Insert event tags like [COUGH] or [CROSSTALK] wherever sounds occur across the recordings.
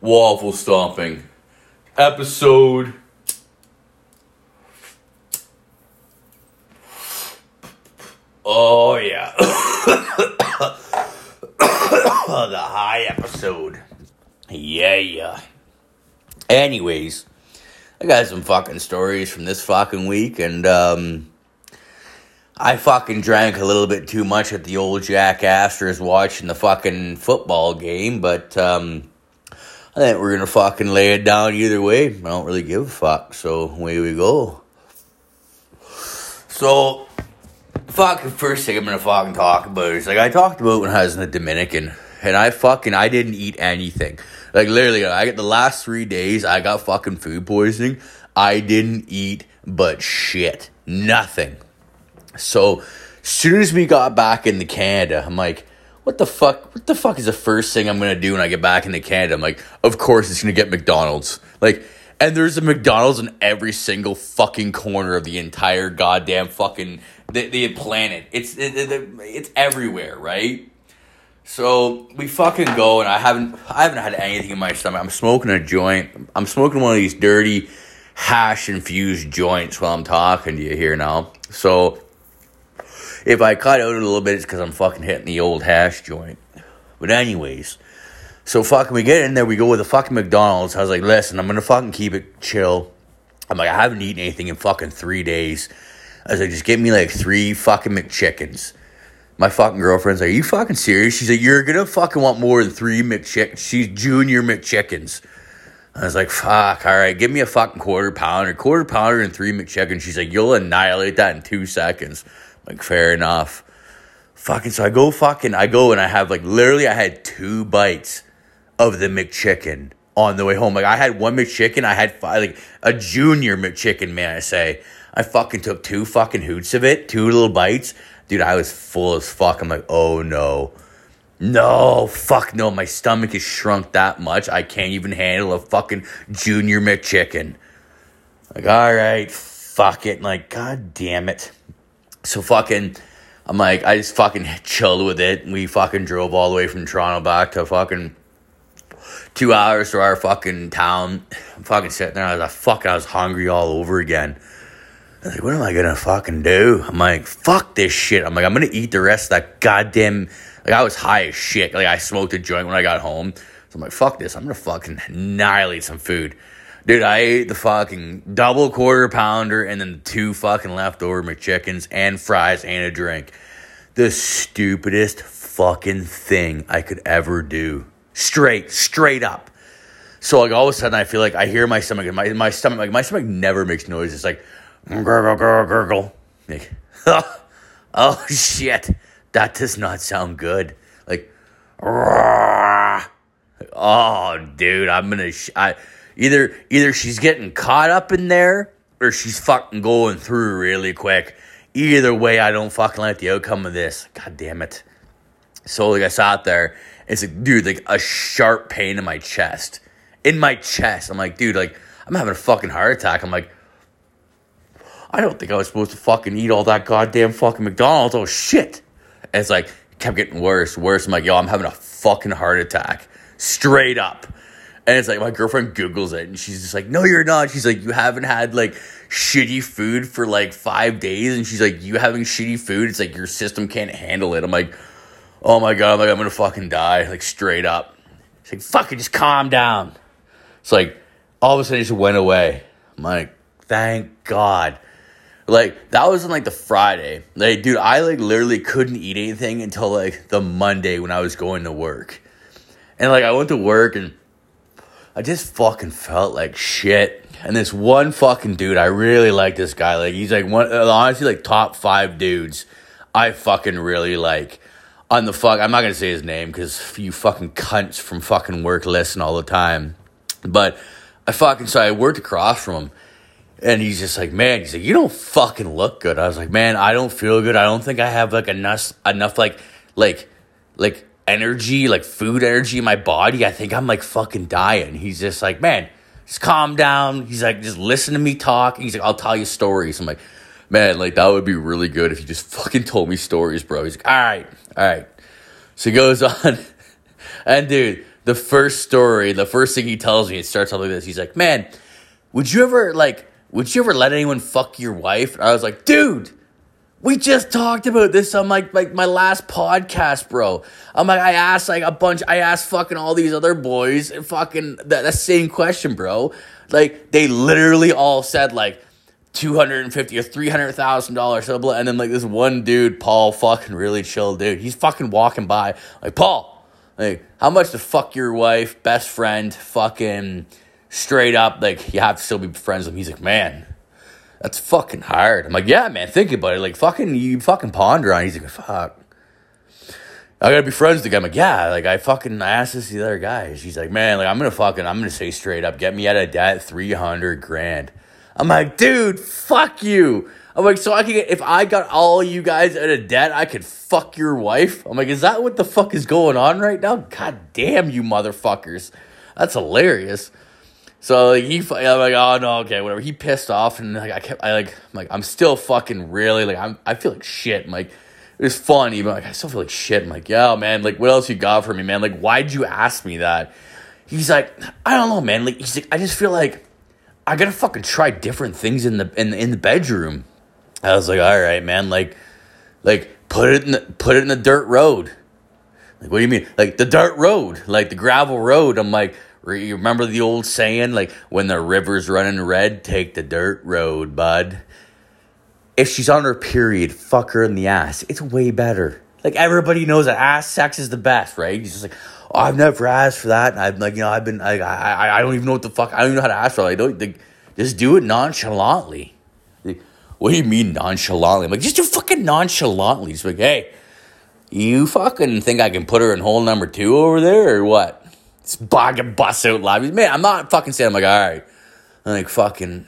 waffle stomping episode. Oh yeah, [COUGHS] the high episode. Yeah, yeah. Anyways, I got some fucking stories from this fucking week, and um, I fucking drank a little bit too much at the old Jack Astor's watching the fucking football game, but um, I think we're gonna fucking lay it down either way. I don't really give a fuck, so away we go. So, fucking first thing I'm gonna fucking talk about is like I talked about when I was in the Dominican, and I fucking I didn't eat anything. Like literally, I get the last three days I got fucking food poisoning. I didn't eat but shit, nothing. So, soon as we got back into Canada, I'm like, what the fuck? What the fuck is the first thing I'm gonna do when I get back into Canada? I'm like, of course it's gonna get McDonald's. Like, and there's a McDonald's in every single fucking corner of the entire goddamn fucking the, the planet. It's it, it, it's everywhere, right? So we fucking go, and I haven't I haven't had anything in my stomach. I'm smoking a joint. I'm smoking one of these dirty hash infused joints while I'm talking to you here now. So if I cut out a little bit, it's because I'm fucking hitting the old hash joint. But anyways, so fucking we get in there, we go with the fucking McDonald's. I was like, listen, I'm gonna fucking keep it chill. I'm like, I haven't eaten anything in fucking three days. I was like, just give me like three fucking McChickens. My fucking girlfriend's like, Are you fucking serious? She's like, You're gonna fucking want more than three McChickens. She's junior McChickens. I was like, fuck, all right, give me a fucking quarter pounder, quarter pounder and three McChickens. She's like, you'll annihilate that in two seconds. Like, fair enough. Fucking, so I go fucking, I go and I have like, literally, I had two bites of the McChicken on the way home. Like, I had one McChicken, I had five, like a junior McChicken, man, I say. I fucking took two fucking hoots of it, two little bites. Dude, I was full as fuck. I'm like, oh no. No, fuck no. My stomach is shrunk that much. I can't even handle a fucking junior McChicken. Like, all right, fuck it. Like, god damn it. So fucking, I'm like, I just fucking chilled with it. We fucking drove all the way from Toronto back to fucking two hours to our fucking town. I'm fucking sitting there. I was like, fuck, I was hungry all over again. I was like, what am I gonna fucking do? I'm like, fuck this shit. I'm like, I'm gonna eat the rest of that goddamn. Like, I was high as shit. Like, I smoked a joint when I got home. So I'm like, fuck this. I'm gonna fucking annihilate some food. Dude, I ate the fucking double quarter pounder and then the two fucking leftover McChickens and fries and a drink. The stupidest fucking thing I could ever do. Straight, straight up. So like all of a sudden I feel like I hear my stomach my my stomach like my stomach never makes noise. It's like gurgle gurgle gurgle. Like [LAUGHS] oh shit. That does not sound good. Like [LAUGHS] oh dude, I'm gonna sh- I either either she's getting caught up in there or she's fucking going through really quick. Either way, I don't fucking like the outcome of this. God damn it. So like I sat there, it's like, dude, like a sharp pain in my chest. In my chest. I'm like, dude, like, I'm having a fucking heart attack. I'm like, I don't think I was supposed to fucking eat all that goddamn fucking McDonald's. Oh shit. And it's like, it kept getting worse, worse. I'm like, yo, I'm having a fucking heart attack. Straight up. And it's like my girlfriend Googles it and she's just like, No, you're not. She's like, You haven't had like shitty food for like five days. And she's like, You having shitty food? It's like your system can't handle it. I'm like, Oh my god, I'm like, I'm gonna fucking die. Like straight up. She's like, fuck it, just calm down. It's like all of a sudden it just went away. I'm like, thank God. Like that was on like the Friday. Like, dude, I like literally couldn't eat anything until like the Monday when I was going to work. And like I went to work and I just fucking felt like shit. And this one fucking dude, I really like this guy. Like he's like one honestly like top five dudes I fucking really like. On the fuck, I'm not gonna say his name because you fucking cunts from fucking work listen all the time. But I fucking so I worked across from him, and he's just like, man, he's like, you don't fucking look good. I was like, man, I don't feel good. I don't think I have like enough enough like like like energy, like food energy in my body. I think I'm like fucking dying. He's just like, man, just calm down. He's like, just listen to me talk. He's like, I'll tell you stories. I'm like, man, like that would be really good if you just fucking told me stories, bro. He's like, all right, all right. So he goes [LAUGHS] on, and dude, the first story, the first thing he tells me, it starts off like this. He's like, "Man, would you ever like, would you ever let anyone fuck your wife?" And I was like, "Dude." We just talked about this on my like my last podcast, bro. I'm like, I asked like a bunch, I asked fucking all these other boys, and fucking that, that same question, bro. Like they literally all said like two hundred and fifty or three hundred thousand dollars, and then like this one dude, Paul, fucking really chill dude. He's fucking walking by, like Paul, like how much to fuck your wife, best friend, fucking straight up, like you have to still be friends with him. He's like, man that's fucking hard. I'm like, yeah, man, think about it. Like, fucking, you fucking ponder on it. He's like, fuck. I gotta be friends with the guy. I'm like, yeah, like, I fucking, I asked this to the other guy. She's like, man, like, I'm gonna fucking, I'm gonna say straight up, get me out of debt 300 grand. I'm like, dude, fuck you. I'm like, so I can get, if I got all you guys out of debt, I could fuck your wife? I'm like, is that what the fuck is going on right now? God damn you motherfuckers. That's hilarious. So like he, I'm like, oh no, okay, whatever. He pissed off, and like I kept, I like, I'm like, I'm still fucking really like, I'm, I feel like shit. I'm like, it was funny, but like, I still feel like shit. I'm like, yeah, man, like, what else you got for me, man? Like, why'd you ask me that? He's like, I don't know, man. Like, he's like, I just feel like I gotta fucking try different things in the in in the bedroom. I was like, all right, man, like, like put it in the, put it in the dirt road. Like, what do you mean? Like the dirt road, like the gravel road. I'm like you remember the old saying, like, when the river's running red, take the dirt road, bud. If she's on her period, fuck her in the ass. It's way better. Like, everybody knows that ass sex is the best, right? He's just like, oh, I've never asked for that. And I'm like, you know, I've been, I, I, I don't even know what the fuck, I don't even know how to ask for it. I don't, like, just do it nonchalantly. Like, what do you mean nonchalantly? I'm like, just do fucking nonchalantly. Just like, hey, you fucking think I can put her in hole number two over there or what? Bog bust out loud. Man, I'm not fucking saying. I'm like, all right. I'm like, fucking.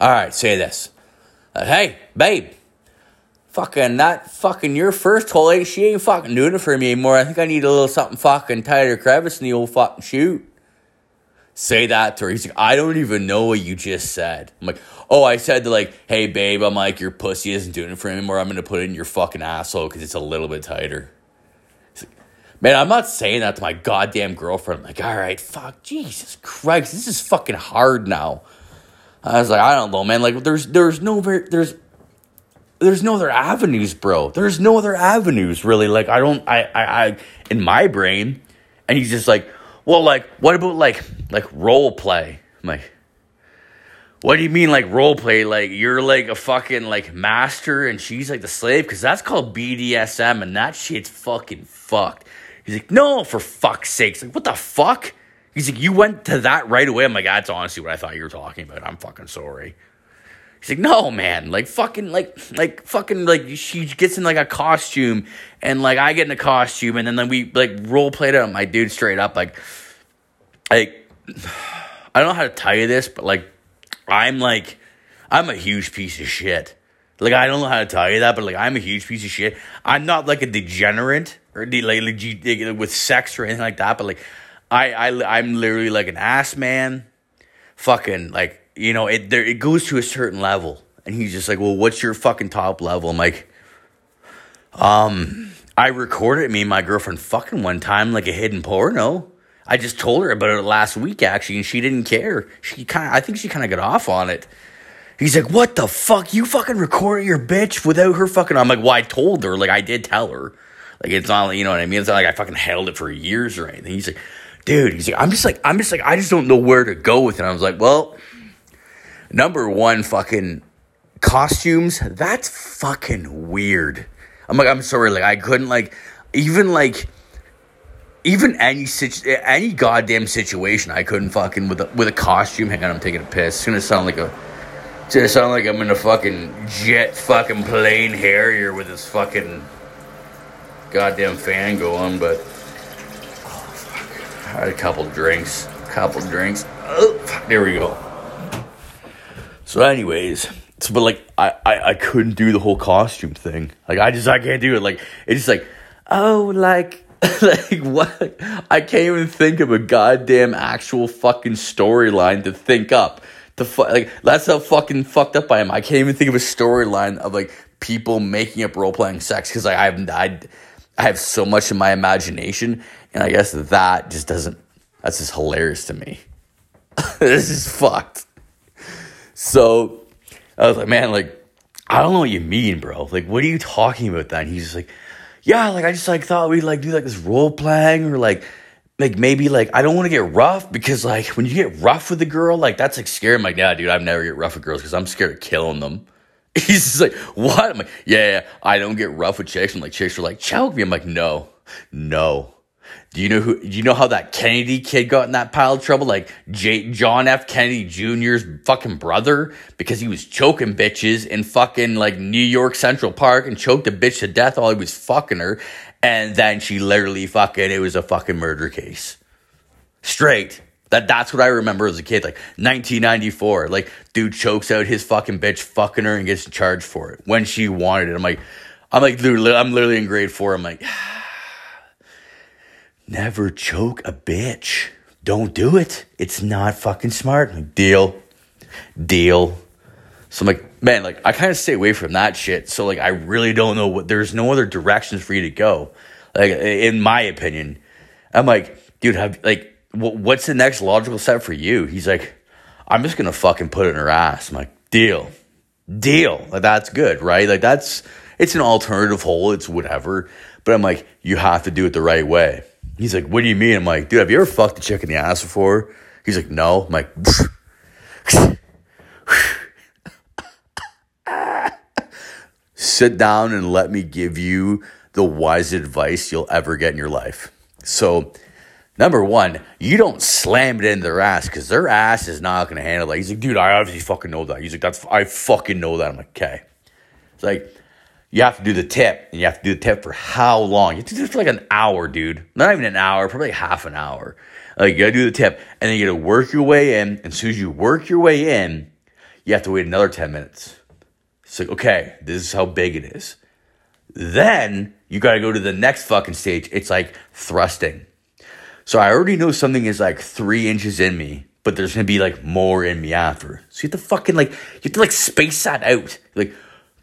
All right, say this. Hey, babe. Fucking that fucking your first hole she ain't fucking doing it for me anymore. I think I need a little something fucking tighter crevice in the old fucking shoot. Say that to her. He's like, I don't even know what you just said. I'm like, oh, I said to like, hey babe, I'm like, your pussy isn't doing it for me anymore. I'm gonna put it in your fucking asshole because it's a little bit tighter. Man, I'm not saying that to my goddamn girlfriend. I'm like, all right, fuck, Jesus Christ, this is fucking hard now. I was like, I don't know, man. Like, there's there's no there's there's no other avenues, bro. There's no other avenues, really. Like, I don't, I, I, I, in my brain, and he's just like, well, like, what about like, like role play? I'm like, what do you mean, like role play? Like, you're like a fucking like master, and she's like the slave, because that's called BDSM, and that shit's fucking fucked. He's like, no, for fuck's sakes. Like, what the fuck? He's like, you went to that right away. I'm like, that's honestly what I thought you were talking about. I'm fucking sorry. He's like, no, man, like fucking, like, like fucking, like she gets in like a costume, and like I get in a costume, and then we like role played it on my dude straight up, like, like [SIGHS] I don't know how to tell you this, but like I'm like I'm a huge piece of shit. Like I don't know how to tell you that, but like I'm a huge piece of shit. I'm not like a degenerate or de- like, like with sex or anything like that, but like I I I'm literally like an ass man. Fucking like you know it there it goes to a certain level, and he's just like, well, what's your fucking top level? I'm like, um, I recorded me and my girlfriend fucking one time like a hidden porno. I just told her about it last week actually, and she didn't care. She kind of I think she kind of got off on it. He's like, what the fuck? You fucking recorded your bitch without her fucking. I'm like, well, I told her. Like, I did tell her. Like, it's not, you know what I mean? It's not like I fucking held it for years or anything. He's like, dude, he's like, I'm just like, I'm just like, I just don't know where to go with it. I was like, well, number one, fucking costumes. That's fucking weird. I'm like, I'm sorry. Like, I couldn't, like, even like, even any situ- any goddamn situation, I couldn't fucking with a, with a costume. Hang on, I'm taking a piss. It's gonna sound like a it's gonna sound like I'm in a fucking jet fucking plane Harrier with this fucking goddamn fan going, but oh, fuck. I had a couple drinks. Couple drinks. Oh, there we go. So, anyways, so, but like I, I I couldn't do the whole costume thing. Like I just I can't do it. Like it's just like oh like [LAUGHS] like what? I can't even think of a goddamn actual fucking storyline to think up the fu- like that's how fucking fucked up I am. I can't even think of a storyline of like people making up role playing sex because like I've I I have so much in my imagination, and I guess that just doesn't. That's just hilarious to me. [LAUGHS] this is fucked. So I was like, man, like I don't know what you mean, bro. Like, what are you talking about? Then he's like, yeah, like I just like thought we'd like do like this role playing or like like maybe like I don't want to get rough because like when you get rough with a girl, like that's like scary. I'm like, dude, I've never get rough with girls because I'm scared of killing them. [LAUGHS] He's just like, what? I'm like, yeah, yeah, I don't get rough with chicks. And like chicks are like, choke me. I'm like, no, no. Do you know who? Do you know how that Kennedy kid got in that pile of trouble? Like J, John F. Kennedy Jr.'s fucking brother because he was choking bitches in fucking like New York Central Park and choked a bitch to death while he was fucking her, and then she literally fucking it was a fucking murder case. Straight. That that's what I remember as a kid, like 1994. Like, dude chokes out his fucking bitch, fucking her, and gets charged for it when she wanted it. I'm like, I'm like, dude, I'm literally in grade four. I'm like. [SIGHS] Never choke a bitch. Don't do it. It's not fucking smart. Like, deal. Deal. So I'm like, man, like I kind of stay away from that shit. So like I really don't know what there's no other directions for you to go. Like in my opinion. I'm like, dude, have like what's the next logical step for you? He's like, I'm just gonna fucking put it in her ass. I'm like, deal. Deal. Like that's good, right? Like that's it's an alternative hole, it's whatever. But I'm like, you have to do it the right way. He's like, what do you mean? I'm like, dude, have you ever fucked a chick in the ass before? He's like, no. I'm like, [LAUGHS] [LAUGHS] sit down and let me give you the wise advice you'll ever get in your life. So, number one, you don't slam it into their ass because their ass is not going to handle that. He's like, dude, I obviously fucking know that. He's like, that's, I fucking know that. I'm like, okay. It's like, you have to do the tip, and you have to do the tip for how long? You have to do it for like an hour, dude. Not even an hour, probably half an hour. Like you gotta do the tip, and then you gotta work your way in. And as soon as you work your way in, you have to wait another 10 minutes. It's like, okay, this is how big it is. Then you gotta go to the next fucking stage. It's like thrusting. So I already know something is like three inches in me, but there's gonna be like more in me after. So you have to fucking like, you have to like space that out. Like,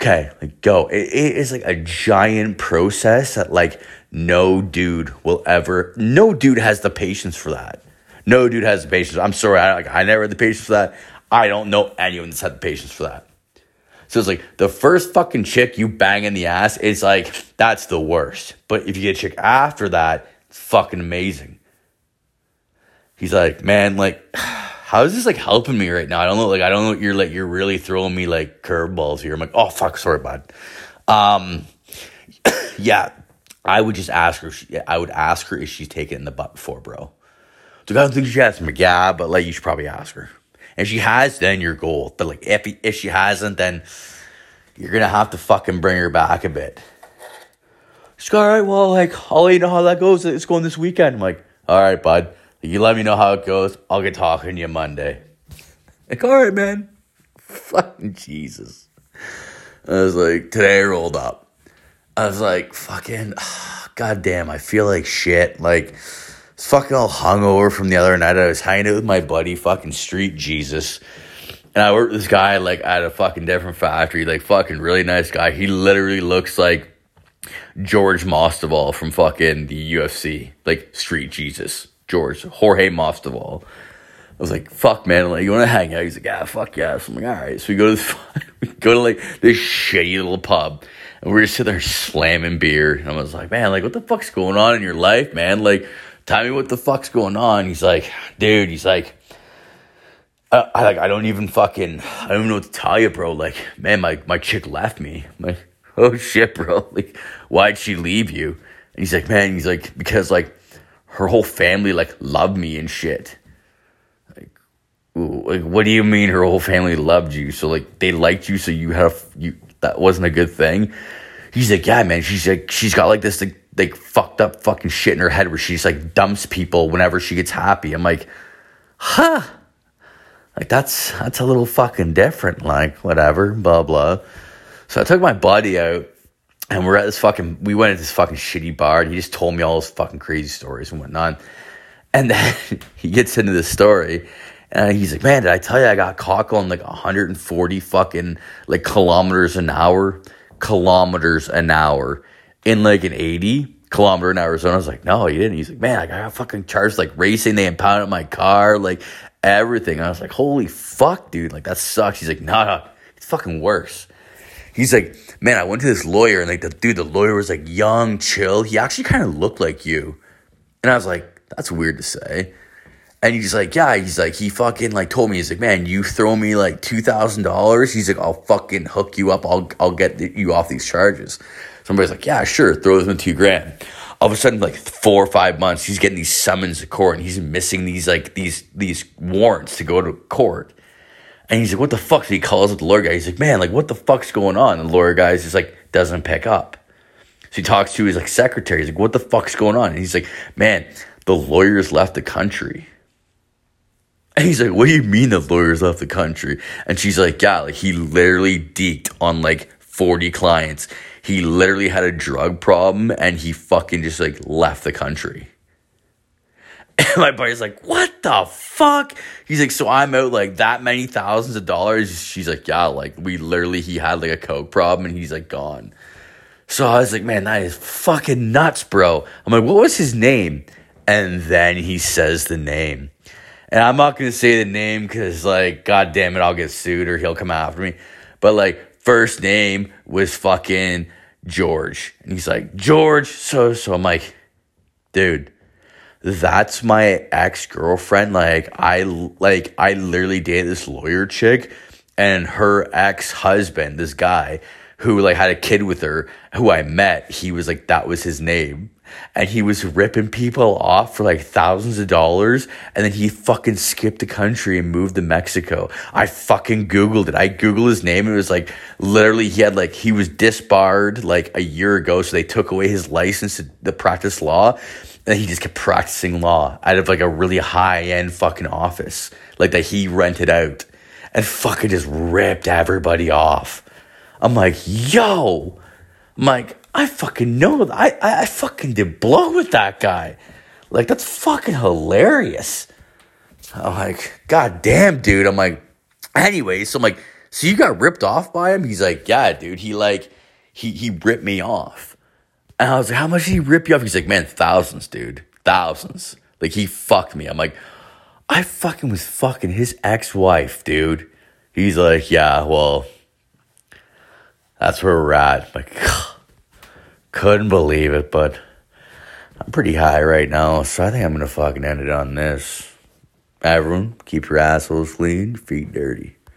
okay, like go. It, it is like a giant process that like no dude will ever. No dude has the patience for that. No dude has the patience. I'm sorry, I, like, I never had the patience for that. I don't know anyone that's had the patience for that. So it's like the first fucking chick you bang in the ass is like that's the worst. But if you get a chick after that, it's fucking amazing. He's like, man, like how is this like helping me right now? I don't know. Like, I don't know. You're like, you're really throwing me like curveballs here. I'm like, oh fuck, sorry, bud. Um, [COUGHS] yeah, I would just ask her. She, I would ask her if she's taken in the butt before, bro. So I don't think she has. I'm yeah, but like, you should probably ask her. If she has, then you're gold. But like, if if she hasn't, then you're gonna have to fucking bring her back a bit. She's like, all right, well, like, I'll let you know how that goes. It's going this weekend. I'm like, all right, bud. You let me know how it goes. I'll get talking to you Monday. Like, all right, man. Fucking Jesus. I was like, today I rolled up. I was like, fucking, oh, [SIGHS] goddamn, I feel like shit. Like, fucking all hungover from the other night. I was hanging out with my buddy, fucking Street Jesus. And I worked with this guy, like, at a fucking different factory. Like, fucking really nice guy. He literally looks like George Masvidal from fucking the UFC. Like, Street Jesus. George, Jorge Masvidal. I was like, fuck, man. like, you want to hang out? He's like, yeah, fuck yeah. So I'm like, all right. So we go to this, [LAUGHS] we go to like this shitty little pub. And we're just sitting there slamming beer. And I was like, man, like, what the fuck's going on in your life, man? Like, tell me what the fuck's going on. He's like, dude, he's like, I, I like, I don't even fucking, I don't even know what to tell you, bro. Like, man, my, my chick left me. I'm like, oh shit, bro. [LAUGHS] Like, why'd she leave you? And he's like, man, he's like, because like, her whole family like loved me and shit. Like, like what do you mean her whole family loved you? So like they liked you, so you had a, you that wasn't a good thing. He's like, yeah, man. She's like, she's got like this like, like fucked up fucking shit in her head where she's like dumps people whenever she gets happy. I'm like, huh. Like that's that's a little fucking different. Like whatever, blah blah. So I took my buddy out and we're at this fucking, we went to this fucking shitty bar and he just told me all those fucking crazy stories and whatnot. And then [LAUGHS] he gets into the story and he's like, man, did I tell you I got caught on like 140 fucking like kilometers an hour? Kilometers an hour in like an 80 kilometer in Arizona. I was like, no, you didn't. He's like, man, I got fucking charged like racing. They impounded my car, like everything. I was like, holy fuck, dude. Like that sucks. He's like, nah, it's fucking worse. He's like, man, I went to this lawyer and like the dude, the lawyer was like young, chill. He actually kind of looked like you. And I was like, that's weird to say. And he's like, yeah, he's like, he fucking like told me, he's like, man, you throw me like two thousand dollars. He's like, I'll fucking hook you up. I'll I'll get you off these charges. Somebody's like, yeah, sure, throws him two grand. All of a sudden, like four or five months, he's getting these summons to court, and he's missing these like these these warrants to go to court. And he's like, what the fuck? So he calls up the lawyer guy. He's like, man, like what the fuck's going on? And the lawyer guy is just like doesn't pick up. So he talks to his like secretary. He's like, what the fuck's going on? And he's like, man, the lawyers left the country. And he's like, what do you mean the lawyers left the country? And she's like, yeah, like he literally deked on like 40 clients. He literally had a drug problem and he fucking just like left the country. And my buddy's like, what the fuck? He's like, so I'm out like that many thousands of dollars. She's like, yeah, like we literally, he had like a coke problem and he's like gone. So I was like, man, that is fucking nuts, bro. I'm like, what was his name? And then he says the name. And I'm not gonna say the name because, like, god damn it, I'll get sued or he'll come after me. But like, first name was fucking George, and he's like George. So so I'm like, dude, that's my ex girlfriend. Like I like I literally dated this lawyer chick, and her ex husband, this guy who like had a kid with her, who I met. He was like that was his name and he was ripping people off for like thousands of dollars and then he fucking skipped the country and moved to Mexico. I fucking googled it. I googled his name it was like literally he had like he was disbarred like a year ago so they took away his license to, to practice law and he just kept practicing law out of like a really high end fucking office like that he rented out and fucking just ripped everybody off. I'm like, yo, I'm like, I fucking know. I, I, I fucking did blow with that guy. Like, that's fucking hilarious. I'm like, God damn, dude. I'm like, anyway, so I'm like, so you got ripped off by him? He's like, yeah, dude. He like, he, he ripped me off. And I was like, how much did he rip you off? He's like, man, thousands, dude. Thousands. Like, he fucked me. I'm like, I fucking was fucking his ex wife, dude. He's like, yeah, well, that's where we're at. I'm like, [LAUGHS] couldn't believe it, but I'm pretty high right now, so I think I'm gonna fucking end it on this. Everyone, keep your assholes clean, feet dirty.